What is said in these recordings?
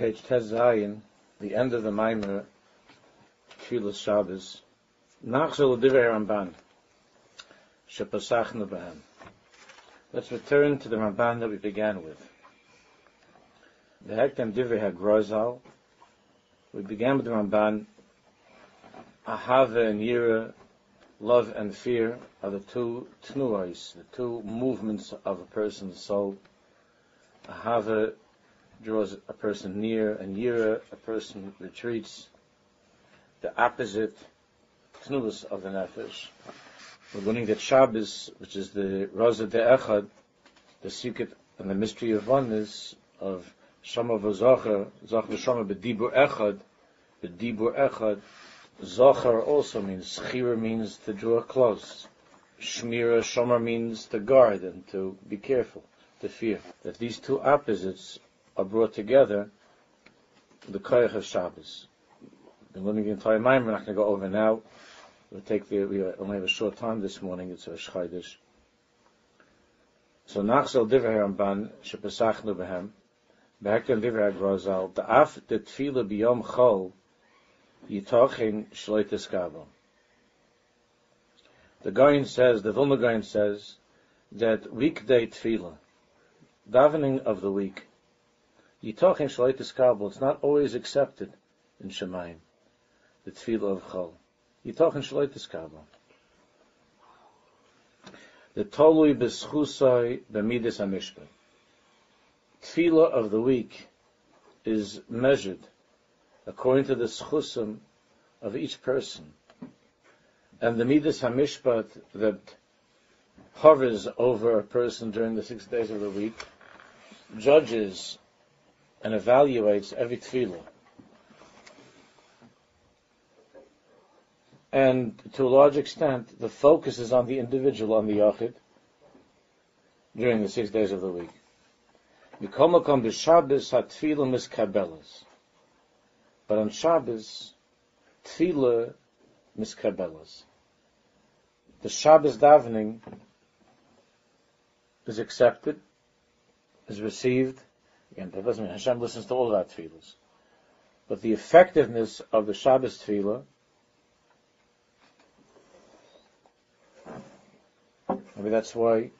page Tez Zayin, the end of the Maimer, Tfilas Shabbos, Nachzol Divrei Ramban, Shepasachnu Bahem. Let's return to the Ramban that we began with. The Hektem Divrei HaGrozal, we began with the Ramban, Ahava and Yira, love and fear are the two tnuais, the two movements of a person's soul. Ahava draws a person near, and nearer, a person retreats. The opposite tnuas of the nefesh. We're learning that Shabbos, which is the Raza de Echad, the secret and the mystery of oneness of Shama v'Zocher, Zocher v'Shama b'Dibur Echad, b'Dibur Echad, Zocher also means, Schira means to draw close. Shmira, Shomer means to guard and to be careful, to fear. That these two opposites are brought together, the Koyach of Shabbos. Been learning the entire mind, we're not going to go over now. We'll take the, we only have a short time this morning, it's a Shchaydish. So Nachzel Divrei Ramban, Shepesachnu Behem, Behektem Divrei Agrozal, Da'af de Tfila Biyom Chol, Yitochin Shloitis Gabo. The Goyin says, the Vilna Goyin says, that weekday tefillah, davening of the week, Yitochin Shloitis Gabo, it's not always accepted in Shemayim, the tefillah of Chol. Yitochin Shloitis Gabo. The Tolui Beschusai Bemidis HaMishpah. Tefillah of the week is measured according to the schusim of each person. And the Midas HaMishpat that hovers over a person during the six days of the week judges and evaluates every tefillah. And to a large extent, the focus is on the individual, on the yachid, during the six days of the week. But on Shabbos, tefillah miskabelas. The Shabbos davening is accepted, is received. Again, that doesn't mean Hashem listens to all of our tefillahs. But the effectiveness of the Shabbos tefillah Maybe that's why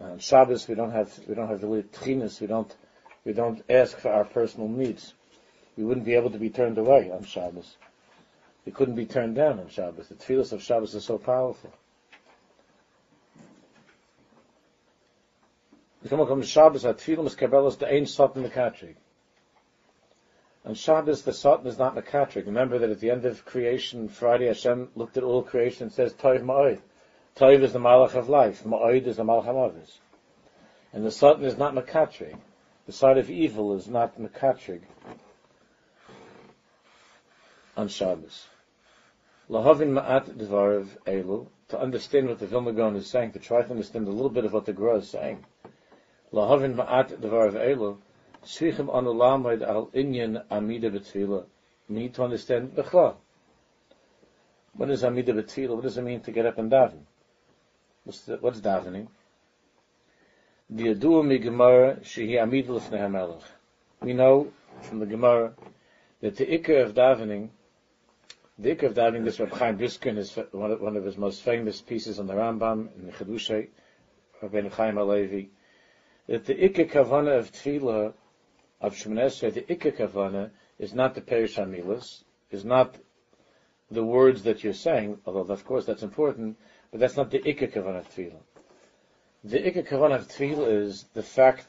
uh, on Shabbos we don't have we don't have the tchinas, we don't we don't ask for our personal needs. We wouldn't be able to be turned away on Shabbos. We couldn't be turned down on Shabbos. The tefillahs of Shabbos are so powerful. We come from Shabbos, our tefillah is kabbalas the ein satan mekatrig. On Shabbos, the satan is not mekatrig. Remember that at the end of creation, Friday, Hashem looked at all creation and says, Toiv ma'oid. Toiv is the malach of life. Ma'oid is the malach of And the satan is not mekatrig. The side of evil is not mekatrig on Shabbos. Lahavin ma'at dvarav elu, to understand what the Vilna Gaon is saying, to try to understand a little bit of what the Gra is saying. Lahavin ma'at dvarav elu, shvichim anu lamed al inyan amida b'tfila. We need to understand b'chla. What is amida b'tfila? What does it mean to get up and daven? What's, the, what's davening? V'yadu mi Gemara shehi amida. We know from the Gemara that the ikar of davening the Ikar of davening this Reb Chaim Briskin is one of, one of his most famous pieces on the Rambam in the Chedushay, Rabbeinu Chaim Alevi, that the Ikar Kavana of Tefillah of Shemoneh the Ikar Kavana is not the Perish Hamilas, is not the words that you're saying, although of course that's important, but that's not the Ikar Kavana of Tefillah. The Ikar Kavana of Tefillah is the fact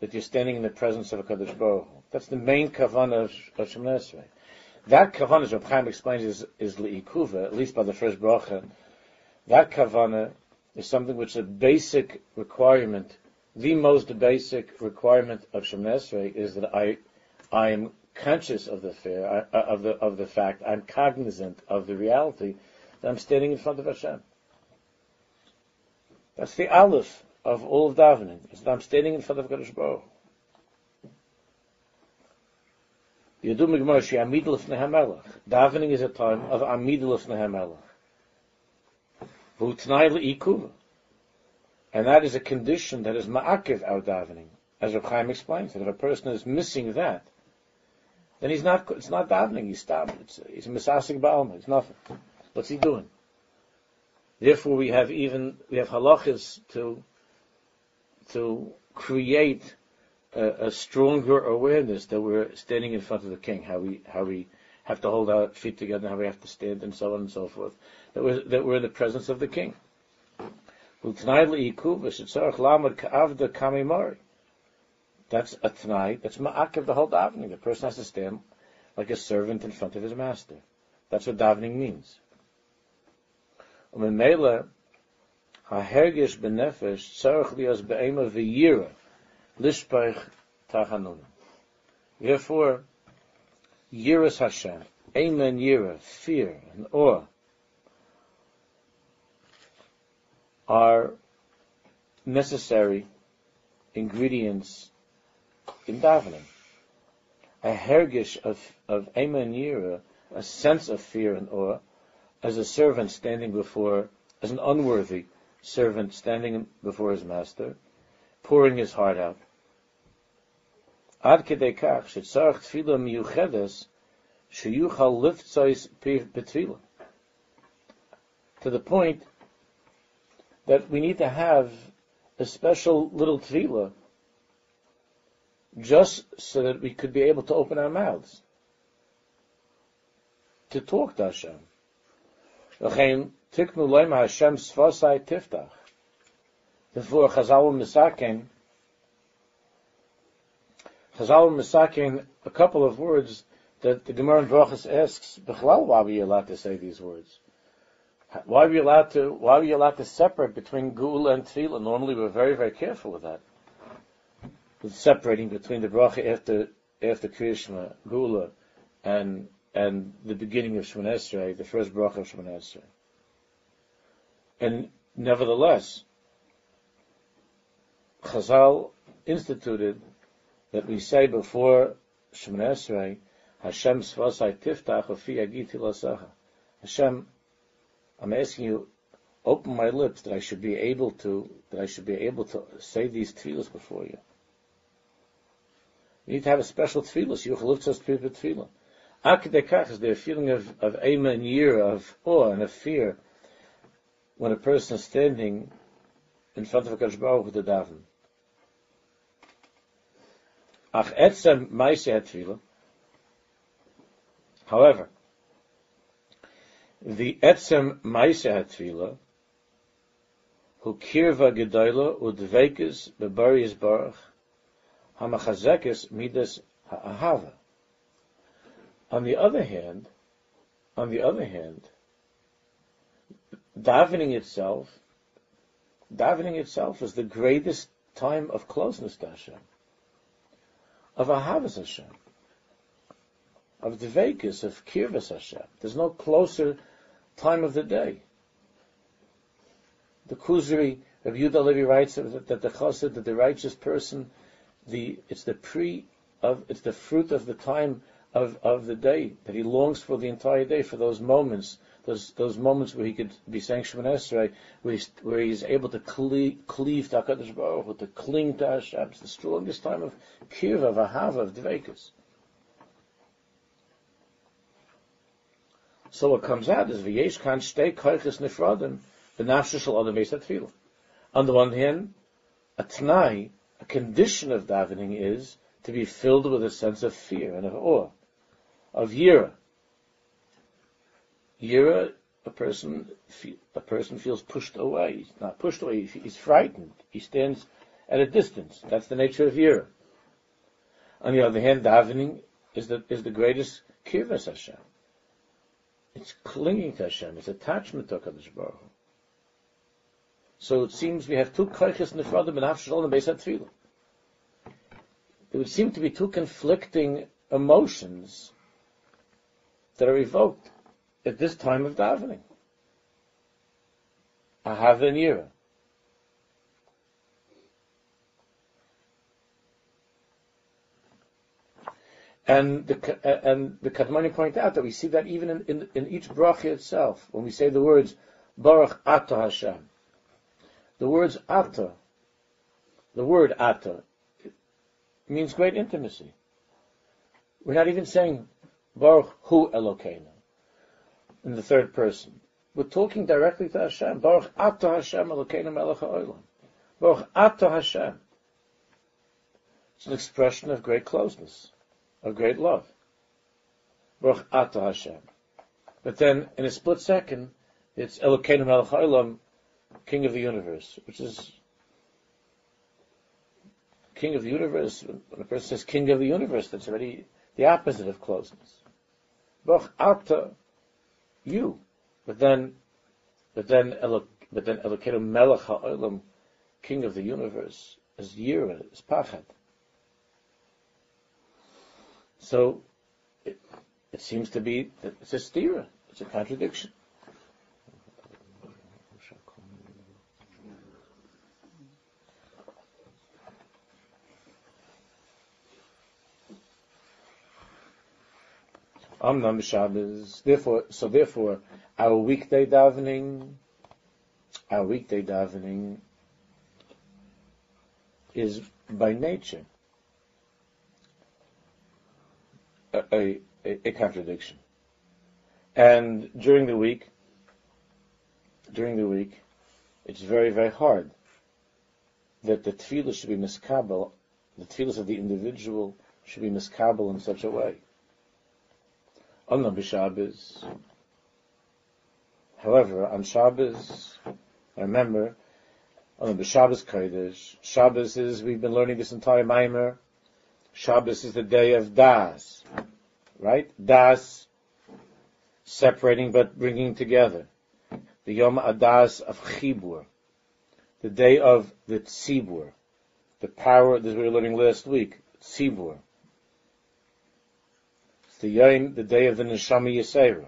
that you're standing in the presence of a Kadosh Baruch That's the main Kavana of, of that kavana, as Reb Chaim explains, is, is li'ikuva, at least by the first bracha. That kavana is something which is a basic requirement, the most basic requirement of Shemoneh is that I, I am conscious of the fear, of the of the fact, I'm cognizant of the reality that I'm standing in front of Hashem. That's the aleph of all of davening. Is that I'm standing in front of Kadosh Baruch. Davening is a time of amid lefnei hamelach. V'utnai. And that is a condition that is ma'akiv our davening. As Reb Chaim explains, that if a person is missing that, then he's not, it's not davening, he's stopped. It's, he's a misasik ba'alma, it's nothing. What's he doing? Therefore we have even, we have halachas to, to create a, a, stronger awareness that we're standing in front of the king, how we, how we have to hold our feet together, how we have to stand and so on and so forth. That we're, that we're in the presence of the king. That's a tonight. That's ma'akiv the whole davening. The person has to stand like a servant in front of his master. That's what davening means. Therefore, yiras Hashem, amen yira, fear and awe, are necessary ingredients in davening. A hergish of, of Yira, a sense of fear and awe, as a servant standing before, as an unworthy servant standing before his master, pouring his heart out. Ad kedei kach, shetzarech miyuchedes, sheyuchal betfillah. To the point that we need to have a special little tefillah just so that we could be able to open our mouths to talk to Hashem. Therefore, Chazal Misakin, Chazal Misakin, a couple of words that the Gemara in Brachas asks, B'chlal, why are we allowed to say these words? Why are we allowed to? Why are we allowed to separate between Gula and Tefillah? Normally, we're very, very careful with that, with separating between the bracha after after Krishma, Gula, and and the beginning of Shemon Esrei, the first bracha of Shemon Esrei. And nevertheless, Chazal instituted that we say before Shemon Esrei, Hashem svasai tiftach afi agiti Hashem I'm asking you, open my lips that I should be able to, that I should be able to say these tefillahs before you. You need to have a special tefillah, so lift us tefillah. Akidekach is there a feeling of, of aima and year, of awe and of fear, when a person is standing in front of a Kadosh Baruch with the daven. Ach etzem maise However, the etzem maise hatfila, who kirva gedoyla udvekes bebaris baruch, hamachazekes midas ha'ahava. On the other hand, on the other hand, davening itself, davening itself is the greatest time of closeness to Hashem, of ahavas Hashem, of dvekas, of kirvas Hashem. There's no closer time of the day. The Kuzari of Yudah Levi writes that the chassid, that the righteous person, the it's the pre of it's the fruit of the time of, of the day that he longs for the entire day for those moments, those those moments where he could be saying Esrei, where he's, where he's able to cleave, cleave to Hakadosh to cling to Hashem. It's the strongest time of kirva, of ahava, of dvekas. So what comes out is v'yesh kan shtei koiches nifradim b'nafshe shel adam tefillah. On the one hand, a tnai, a condition of davening is to be filled with a sense of fear and of awe, of yira. Yira, a person, a person feels pushed away. He's not pushed away. He's frightened. He stands at a distance. That's the nature of yira. On the other hand, davening is the is the greatest kirvas Hashem. It's clinging to Hashem. It's attachment to Hakadosh Baruch Hu. So it seems we have two koiches nefradim and shalom based on tefillah. There would seem to be two conflicting emotions that are evoked at this time of davening. Ahava and Yira. And the and the point out that we see that even in, in, in each bracha itself, when we say the words Baruch Ata Hashem, the words Ata, the word Ata, means great intimacy. We're not even saying Baruch Hu Elokeinu in the third person. We're talking directly to Hashem. Baruch Ato Hashem Elokeinu Melech HaOlam. Baruch Ato Hashem. It's an expression of great closeness, of great love. Baruch Ato Hashem. But then, in a split second, it's Elokeinu Melech HaOlam, King of the Universe, which is King of the Universe. When a person says King of the Universe, that's already the opposite of closeness. Baruch Ata, you. But then, but then, but then Elokeinu Melech HaOlam, King of the Universe, is Yira, is Pachad. So, it, it seems to be that it's a stira, it's a contradiction. Amnam Shabbos. Therefore, so therefore, our weekday davening, our weekday davening is by nature a, a, a contradiction. And during the week, during the week, it's very, very hard that the tefillah should be miskabel, the tefillahs of the individual should be miskabel in such a way. On the Shabbos. However, on Shabbos, remember, on the Shabbos Kodesh, Shabbos is, we've been learning this entire Maimer, Shabbos is the day of Das, right? Das, separating but bringing together. The Yom Adas of Chibur, the day of the Tzibur, the power that we were learning last week, Tzibur. It's the Yom, the day of the Neshama Yisera.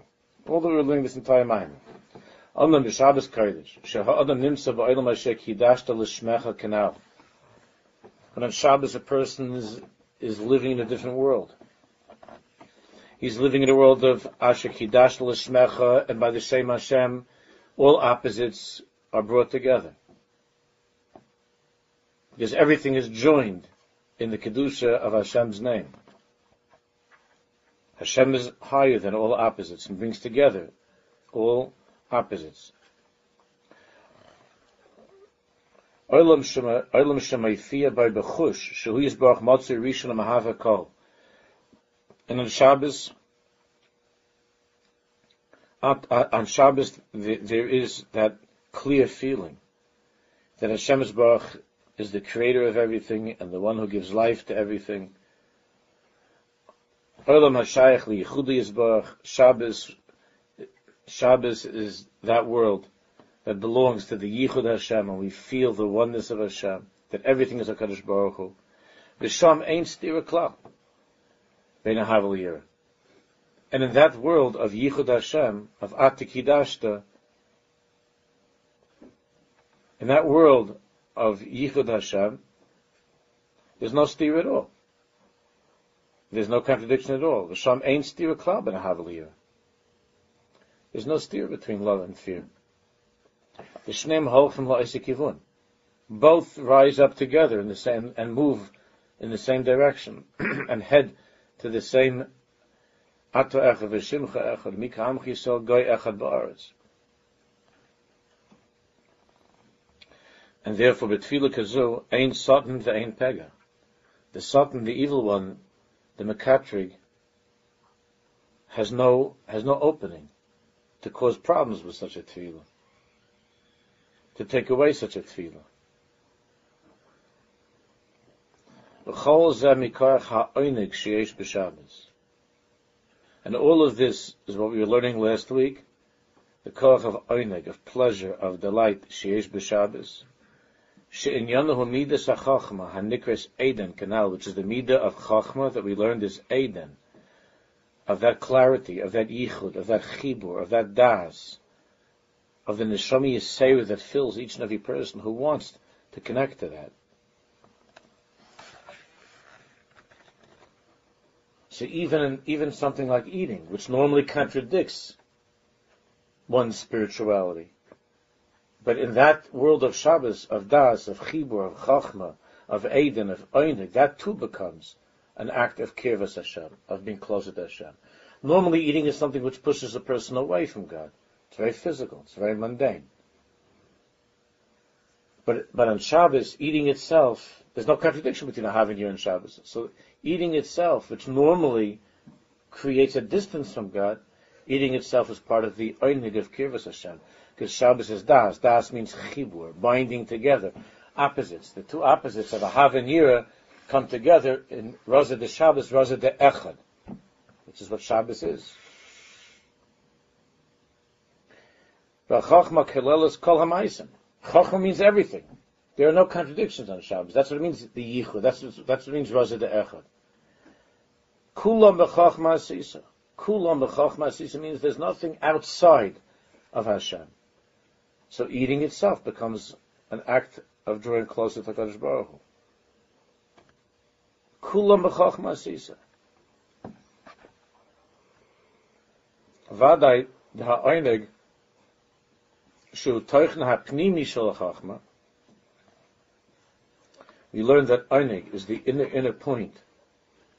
All that we were learning this entire mind. Onam b'Shabbos Kodesh, she'ha'adam nimsa ba'olam ha'shek hidashta l'shmecha kanal. When on Shabbos a person is is living in a different world. He's living in a world of Asher Kidash L'Shmecha, and by the same Hashem, all opposites are brought together. Because everything is joined in the Kedusha of Hashem's name. Hashem is higher than all opposites and brings together all opposites. Olam by Bechush, Shehu Yisbarach Rishon Mahava Kol. And on Shabbos, on Shabbos, there is that clear feeling that Hashem Baruch is the creator of everything and the one who gives life to everything. Shabbos, Shabbos is that world that belongs to the Yichud Hashem, and we feel the oneness of Hashem, that everything is HaKadosh Baruch Hu. V'sham ain't stira. And in that world of Yichud Hashem, of Atikidashta, in that world of Yichud Hashem, there's no steer at all. There's no contradiction at all. V'sham ain't stira klal beina havel There's no steer between love and fear. The shneim holchem la'esikivun. Both rise up together in the same and move in the same direction and head to the same ato echad v'shimcha echad mika amchi goy echad ba'aretz. And therefore, betfila kazu, ein satan ve'ein pega. The satan, the evil one, the mekatrig, has no, has no opening to cause problems with such a tefillah to take away such a tefillah. And all of this is what we were learning last week. The koach of oinig, of pleasure, of delight, sheyesh b'Shabbos. She'inyanahu midas ha'chachma, hanikres Eden canal, which is the midah of chachma that we learned is Eden. Of that clarity, of that yichud, of that chibur, of that das of the neshama yisera that fills each and every person who wants to connect to that. So even even something like eating, which normally contradicts one's spirituality, but in that world of Shabbos, of Das, of Chibur, of Chachma, of Eden, of Einig, that too becomes an act of kirvas Hashem, of being closer to Hashem. Normally, eating is something which pushes a person away from God. It's very physical. It's very mundane. But but on Shabbos, eating itself, there's no contradiction between a Havin and Shabbos. So eating itself, which normally creates a distance from God, eating itself is part of the Einig of Kirvas Hashem. Because Shabbos is Das. Das means Chibur, binding together. Opposites. The two opposites of a Havin Yira come together in Rosa de Shabbos, Rosa de Echad, which is what Shabbos is. Chachma means everything. There are no contradictions on Shabbos. That's what it means, the yichud. That's, what, that's what it means, Rosa de Echad. Kulam b'chachma asisa. Kulam b'chachma asisa means there's nothing outside of Hashem. So eating itself becomes an act of drawing closer to Kadosh Baruch Hu. Kulam b'chachma asisa. Vadai, ha'oinig, shu toichen ha'pnimi shel chachma, we learn that Einig is the inner inner point,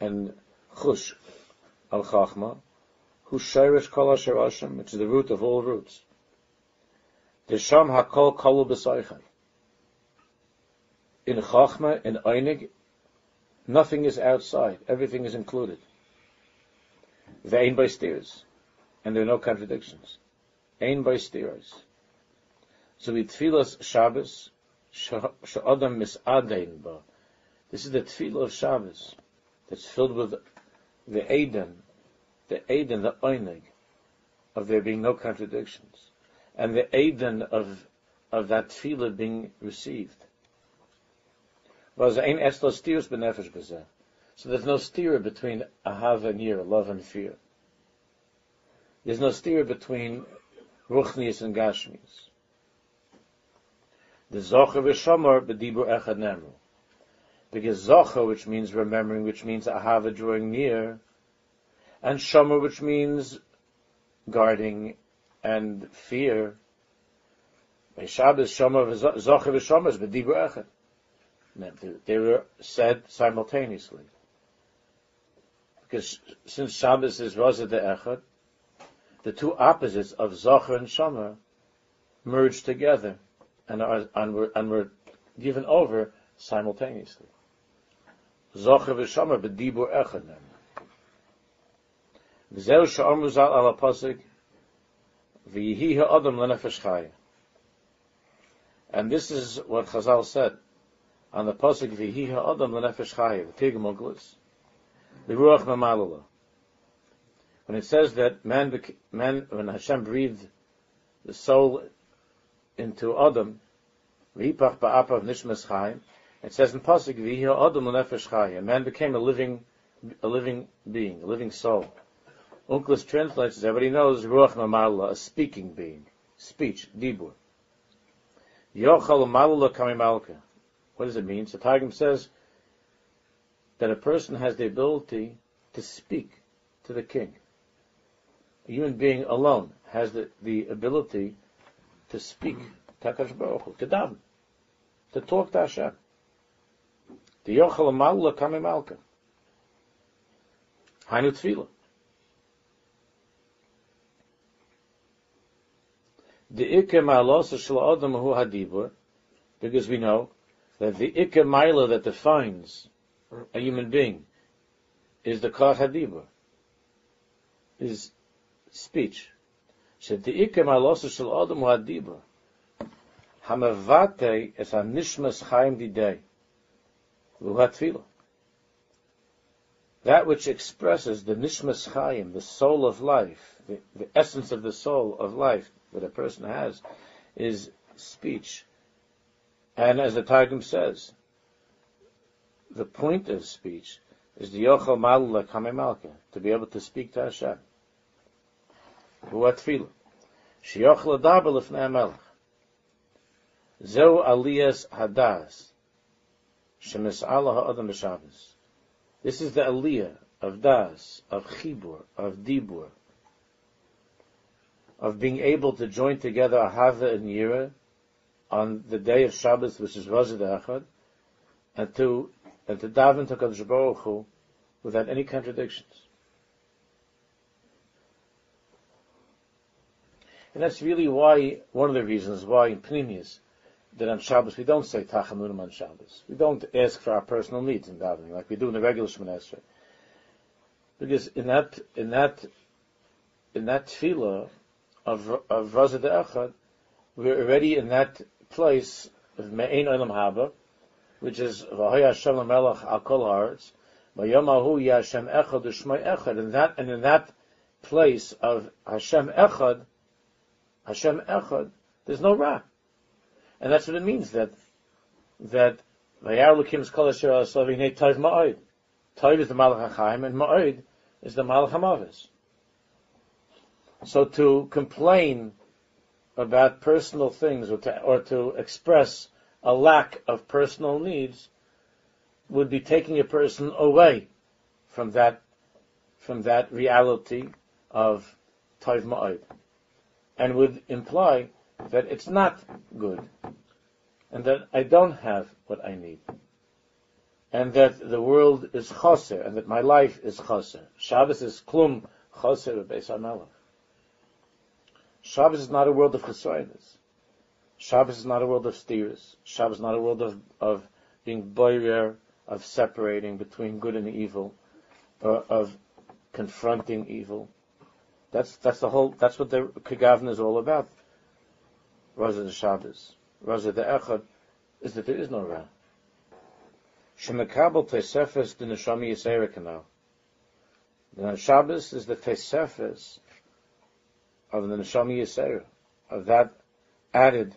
and Chush al Chachma, who Shirish Kol Asher which is the root of all roots. The Sham Hakol Kalu B'Saychai. In Chachma, in Einig, nothing is outside, everything is included. The Ein by steers, and there are no contradictions. Ein by steers. So we tefillas Shabbos, Sha'adam Mis'adein Ba. This is the tefillah of Shabbos that's filled with the Eden, the Eden, the Oinig, of there being no contradictions, and the Eden of of that tefillah being received. So there's no steer between ahava and yira, love and fear. There's no steer between ruchnius and gashmius. The Zocher v'Shomer b'dibur echad nemru. Because Zocher, which means remembering, which means ahava drawing near, and Shomer, which means guarding and fear. They were said simultaneously. Because since Shabbos is Rosa de Echad, the two opposites of Zocher and Shomer merge together and are and were, and were given over simultaneously. Zocher v'shomer b'dibur echad V'zeu sha'ar muzal ala pasik v'yihi ha'adam lenefesh chaya. And this is what Chazal said on the pasuk v'yihi ha'adam lenefesh chaya, the Tigum Oglis, the Ruach Mamalala. When it says that man, man, when Hashem breathed the soul into Adam, v'hipach ba'apav nishmas chayim. It says in pasuk v'hiya Adam l'nefesh chayim. Man became a living, a living being, a living soul. Onkelos translates, as everybody knows, ruach mamala, a speaking being, speech, dibur. Yochal malula kamimalka. What does it mean? So Targum says that a person has the ability to speak to the king. A human being alone has the, the ability to speak Takash Baruch to daven, to talk to Hashem. The Yochel Malula Kami Malka. Hainu Tefillah. The Ikke Ma'alosa Shel Adam Hu Hadibur, because we know that the Ikke that defines a human being is the Kach Hadibur, is speech. Ikke Ma'alosa Shel Adam Hu Hadibur, Hamavate es a nishmas chaim didei. Luhatfila. That which expresses the nishmas chaim, the soul of life, the, the essence of the soul of life that a person has, is speech. And as the Targum says, the point of speech is the yochel malula kamemalka, to be able to speak to Hashem. Luhatfila. Shiyochel adaber lefnei melech. Zeu aliyas hadas. Shemis Allah ha'adam b'Shabbos. This is the aliyah of das, of chibur, of dibur, of being able to join together ahava and yira on the day of Shabbos, which is Rosh Echad, and to and to daven to Kadosh Baruch Hu without any contradictions. And that's really why, one of the reasons why in Pneumius, that on Shabbos we don't say Tachanunim on Shabbos. We don't ask for our personal needs in davening like we do in the regular Shemoneh Esrei. Because in that, in that, in that tefillah of, of Raza de Echad, we're already in that place of Me'ein Olam Haba, which is V'hoya Hashem Melech Al Kol Haaretz, V'yomahu Yashem Echad U'Shmai Echad, and that, and in that place of Hashem Echad, Hashem Echad, there's no Ra. And that's what it means that that Vayar Lukim's Kol Asher Asavi Ne Taiv Ma'od. Taiv is the Malach and Ma'od is the Malach. So to complain about personal things or to, or to express a lack of personal needs would be taking a person away from that from that reality of Taiv Ma'od and would imply that it's not good, and that I don't have what I need, and that the world is chaser, and that my life is chaser. Shabbos is klum chaser hamelech. Shabbos is not a world of chesroinus. Shabbos is not a world of steers. Shabbos is not a world of, of being boyer, of separating between good and evil, or of confronting evil. That's that's the whole. That's what the Kegavna is all about. Raza the Shabbos, Raza the Echad, is that there is no Ra. Shemekabel Tesefes the Neshami Yisera. The Shabbos is the Tesefes of the Neshami Yisera, of that added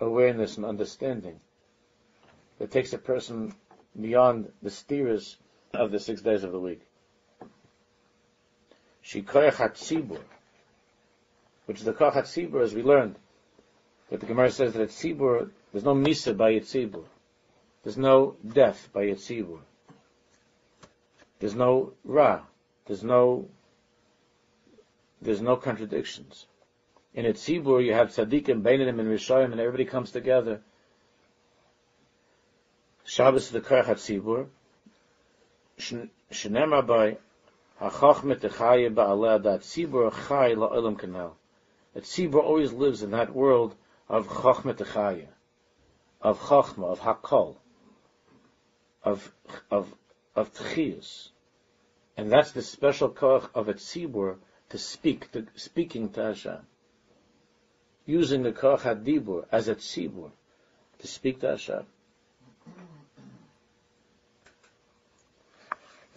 awareness and understanding that takes a person beyond the steers of the six days of the week. Shikoyach HaTzibur, which is the Koch HaTzibur, as we learned, but the Gemara says that at Tzibur, there's no Misa by Yitzibur. There's no death by Yitzibur. There's no Ra. There's no, there's no contradictions. In a you have Tzaddikim, Beinim, and Rishayim, and everybody comes together. Shabbos the Kerch HaTzibur. Shenemar by Adat. Tzibur La'olam Kanal. That always lives in that world of Techaya, of Chochma, of Hakol, of, of, of Tchius. And that's the special koch of a tzibur to speak, to, speaking to Hashem. Using the koch hadibur as a tzibur to speak to Hashem.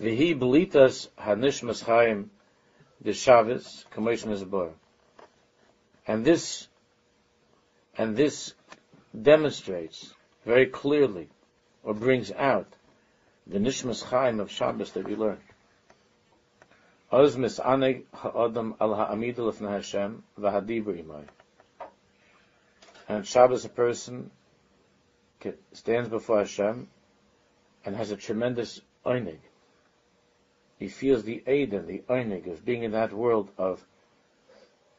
V'hi belitas hanishmas chaim the Shabbos, Kamosh And this and this demonstrates very clearly, or brings out, the Nishmas Chaim of Shabbos that we learned. Oz mis'aneg ha'odam al ha'amidu lefna Hashem v'hadibur imay. And Shabbos, a person stands before Hashem and has a tremendous oinig. He feels the aid and the oinig of being in that world of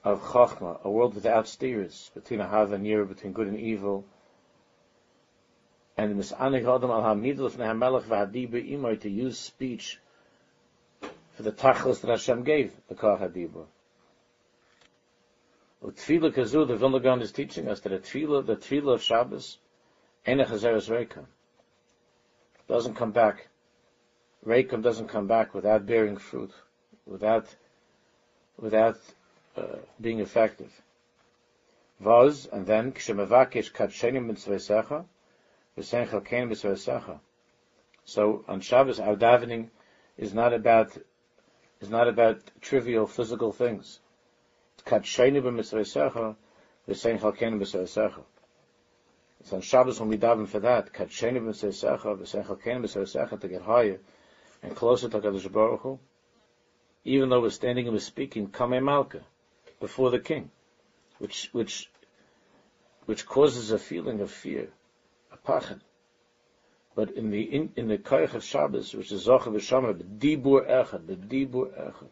of Chachma, a world without steers, between a Hav and Yir, between good and evil. And Mis'anik Adam al Hamidl Hamelech v'Hadibur Imoy to use speech for the tachlis that Hashem gave, the Kach Hadibur. Tefillah Kazu, the Vilna Gaon is teaching us that a tefillah, the tefillah of Shabbos, Enech Hazeres Reikam, doesn't come back. Reikam doesn't come back without bearing fruit, without, without uh, being effective. Was, and then, kshemavakish katshenim mitzvaysecha, v'sen chalkein mitzvaysecha. So, on Shabbos, our davening is not about, is not about trivial physical things. Katshenim mitzvaysecha, v'sen chalkein mitzvaysecha. It's on Shabbos when we daven for that, katshenim mitzvaysecha, v'sen chalkein mitzvaysecha, to get higher and closer to HaKadosh Baruch Hu, even though we're standing and we're speaking, Kamei Malka, before the king, which which which causes a feeling of fear, a pachad. But in the in, in the Koyach of Shabbos, which is Zocher v'Shomer, the Dibur Echad, the Dibur Echad,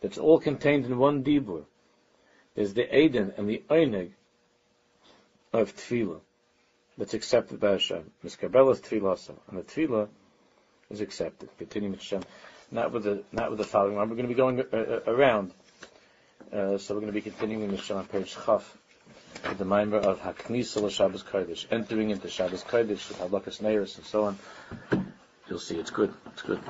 that's all contained in one Dibur. There's the Eden and the Einig of Tefillah that's accepted by Hashem. Miskabelas Tefillah And the Tefillah is accepted. Continuing with Hashem, not with the not with the following one. We're going to be going uh, uh, around, uh, so we're going to be continuing with Hashem on page Chaf, with the member of Haknisa Shabbos Kodesh, entering into Shabbos Kodesh with Halakas Neiros and so on. You'll see, it's good. It's good.